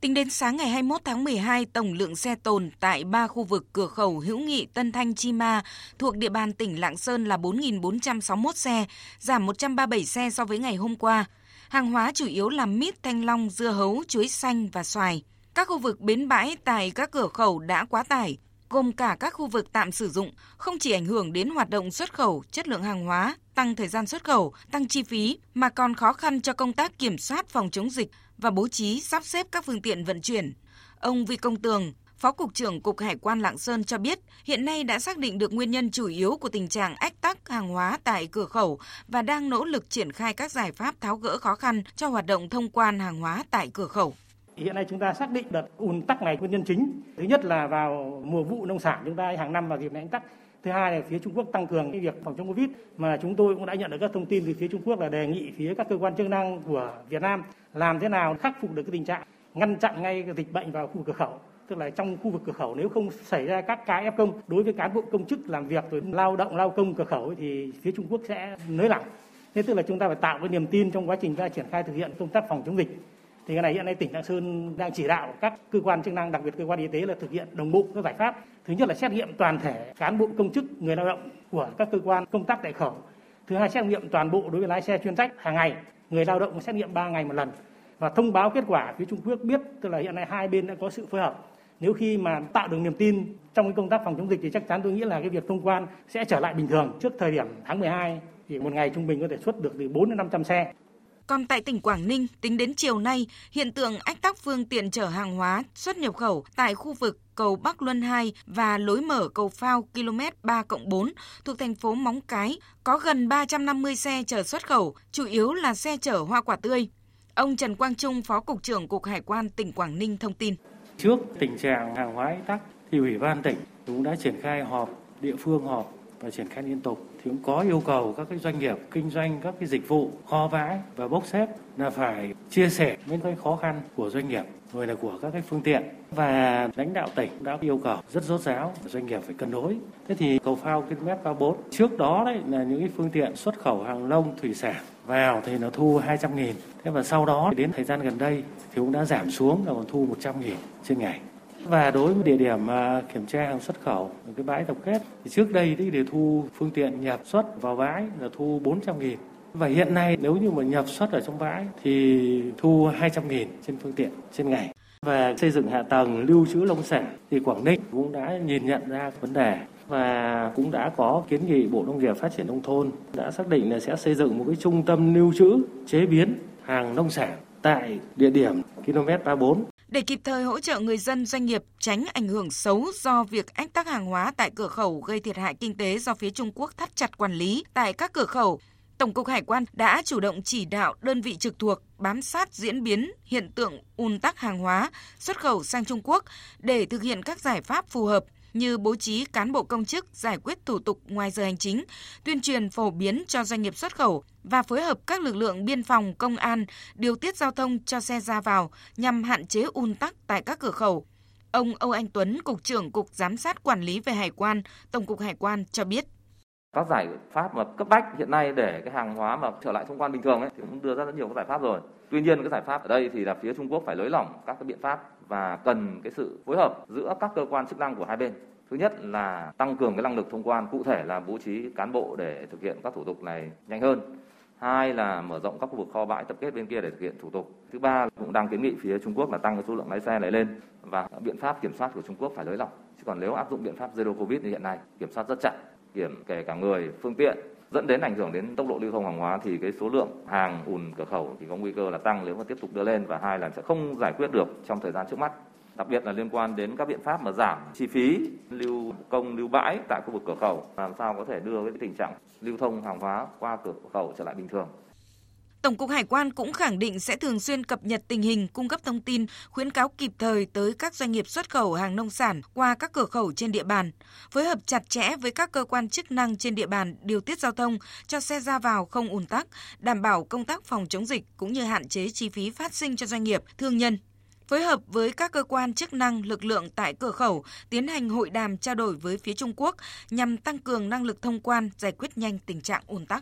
Tính đến sáng ngày 21 tháng 12, tổng lượng xe tồn tại 3 khu vực cửa khẩu hữu nghị Tân Thanh Chi Ma thuộc địa bàn tỉnh Lạng Sơn là 4.461 xe, giảm 137 xe so với ngày hôm qua. Hàng hóa chủ yếu là mít, thanh long, dưa hấu, chuối xanh và xoài. Các khu vực bến bãi tại các cửa khẩu đã quá tải, gồm cả các khu vực tạm sử dụng, không chỉ ảnh hưởng đến hoạt động xuất khẩu, chất lượng hàng hóa, tăng thời gian xuất khẩu, tăng chi phí, mà còn khó khăn cho công tác kiểm soát phòng chống dịch và bố trí sắp xếp các phương tiện vận chuyển. Ông Vi Công Tường, Phó Cục trưởng Cục Hải quan Lạng Sơn cho biết, hiện nay đã xác định được nguyên nhân chủ yếu của tình trạng ách tắc hàng hóa tại cửa khẩu và đang nỗ lực triển khai các giải pháp tháo gỡ khó khăn cho hoạt động thông quan hàng hóa tại cửa khẩu. Hiện nay chúng ta xác định đợt ùn tắc này nguyên nhân chính. Thứ nhất là vào mùa vụ nông sản chúng ta hàng năm vào dịp này tắc. Thứ hai là phía Trung Quốc tăng cường cái việc phòng chống Covid mà chúng tôi cũng đã nhận được các thông tin từ phía Trung Quốc là đề nghị phía các cơ quan chức năng của Việt Nam làm thế nào khắc phục được cái tình trạng ngăn chặn ngay cái dịch bệnh vào khu cửa khẩu tức là trong khu vực cửa khẩu nếu không xảy ra các ca f công đối với cán bộ công chức làm việc rồi lao động, lao công cửa khẩu thì phía Trung Quốc sẽ nới lỏng. Thế tức là chúng ta phải tạo cái niềm tin trong quá trình ta triển khai thực hiện công tác phòng chống dịch thì cái này hiện nay tỉnh Lạng Sơn đang chỉ đạo các cơ quan chức năng, đặc biệt cơ quan y tế là thực hiện đồng bộ các giải pháp. Thứ nhất là xét nghiệm toàn thể cán bộ công chức người lao động của các cơ quan công tác tại khẩu. Thứ hai, xét nghiệm toàn bộ đối với lái xe chuyên trách hàng ngày, người lao động xét nghiệm 3 ngày một lần. Và thông báo kết quả phía Trung Quốc biết, tức là hiện nay hai bên đã có sự phối hợp. Nếu khi mà tạo được niềm tin trong cái công tác phòng chống dịch thì chắc chắn tôi nghĩ là cái việc thông quan sẽ trở lại bình thường. Trước thời điểm tháng 12 thì một ngày trung bình có thể xuất được từ 4 đến 500 xe còn tại tỉnh Quảng Ninh, tính đến chiều nay, hiện tượng ách tắc phương tiện chở hàng hóa xuất nhập khẩu tại khu vực cầu Bắc Luân 2 và lối mở cầu phao km 3 4 thuộc thành phố Móng Cái có gần 350 xe chở xuất khẩu, chủ yếu là xe chở hoa quả tươi. Ông Trần Quang Trung, Phó Cục trưởng Cục Hải quan tỉnh Quảng Ninh thông tin. Trước tình trạng hàng hóa ách tắc thì Ủy ban tỉnh cũng đã triển khai họp địa phương họp và triển khai liên tục thì cũng có yêu cầu các cái doanh nghiệp kinh doanh các cái dịch vụ kho bãi và bốc xếp là phải chia sẻ những cái khó khăn của doanh nghiệp, rồi là của các cái phương tiện và lãnh đạo tỉnh đã yêu cầu rất rốt ráo doanh nghiệp phải cân đối. Thế thì cầu phao km 34 trước đó đấy là những cái phương tiện xuất khẩu hàng lông thủy sản vào thì nó thu 200 nghìn. Thế và sau đó đến thời gian gần đây thì cũng đã giảm xuống là còn thu 100 nghìn trên ngày. Và đối với địa điểm à, kiểm tra hàng xuất khẩu, ở cái bãi tập kết, thì trước đây thì để thu phương tiện nhập xuất vào bãi là thu 400 nghìn. Và hiện nay nếu như mà nhập xuất ở trong bãi thì thu 200 nghìn trên phương tiện trên ngày. Và xây dựng hạ tầng lưu trữ nông sản thì Quảng Ninh cũng đã nhìn nhận ra vấn đề và cũng đã có kiến nghị Bộ Nông nghiệp Phát triển Nông thôn đã xác định là sẽ xây dựng một cái trung tâm lưu trữ chế biến hàng nông sản tại địa điểm km 34 để kịp thời hỗ trợ người dân, doanh nghiệp tránh ảnh hưởng xấu do việc ách tắc hàng hóa tại cửa khẩu gây thiệt hại kinh tế do phía Trung Quốc thắt chặt quản lý tại các cửa khẩu. Tổng cục Hải quan đã chủ động chỉ đạo đơn vị trực thuộc bám sát diễn biến hiện tượng ùn tắc hàng hóa xuất khẩu sang Trung Quốc để thực hiện các giải pháp phù hợp như bố trí cán bộ công chức giải quyết thủ tục ngoài giờ hành chính, tuyên truyền phổ biến cho doanh nghiệp xuất khẩu và phối hợp các lực lượng biên phòng, công an điều tiết giao thông cho xe ra vào nhằm hạn chế ùn tắc tại các cửa khẩu. Ông Âu Anh Tuấn, Cục trưởng Cục Giám sát Quản lý về Hải quan, Tổng cục Hải quan cho biết. Các giải pháp mà cấp bách hiện nay để cái hàng hóa mà trở lại thông quan bình thường ấy, thì cũng đưa ra rất nhiều các giải pháp rồi. Tuy nhiên cái giải pháp ở đây thì là phía Trung Quốc phải nới lỏng các cái biện pháp và cần cái sự phối hợp giữa các cơ quan chức năng của hai bên. Thứ nhất là tăng cường cái năng lực thông quan, cụ thể là bố trí cán bộ để thực hiện các thủ tục này nhanh hơn. Hai là mở rộng các khu vực kho bãi tập kết bên kia để thực hiện thủ tục. Thứ ba cũng đang kiến nghị phía Trung Quốc là tăng cái số lượng lái xe này lên và biện pháp kiểm soát của Trung Quốc phải nới lỏng. Chứ còn nếu áp dụng biện pháp zero covid như hiện nay, kiểm soát rất chặt, kiểm kể cả người, phương tiện dẫn đến ảnh hưởng đến tốc độ lưu thông hàng hóa thì cái số lượng hàng ùn cửa khẩu thì có nguy cơ là tăng nếu mà tiếp tục đưa lên và hai là sẽ không giải quyết được trong thời gian trước mắt đặc biệt là liên quan đến các biện pháp mà giảm chi phí lưu công lưu bãi tại khu vực cửa khẩu làm sao có thể đưa cái tình trạng lưu thông hàng hóa qua cửa khẩu trở lại bình thường. Tổng cục Hải quan cũng khẳng định sẽ thường xuyên cập nhật tình hình, cung cấp thông tin, khuyến cáo kịp thời tới các doanh nghiệp xuất khẩu hàng nông sản qua các cửa khẩu trên địa bàn, phối hợp chặt chẽ với các cơ quan chức năng trên địa bàn điều tiết giao thông cho xe ra vào không ùn tắc, đảm bảo công tác phòng chống dịch cũng như hạn chế chi phí phát sinh cho doanh nghiệp, thương nhân phối hợp với các cơ quan chức năng, lực lượng tại cửa khẩu tiến hành hội đàm trao đổi với phía Trung Quốc nhằm tăng cường năng lực thông quan, giải quyết nhanh tình trạng ùn tắc.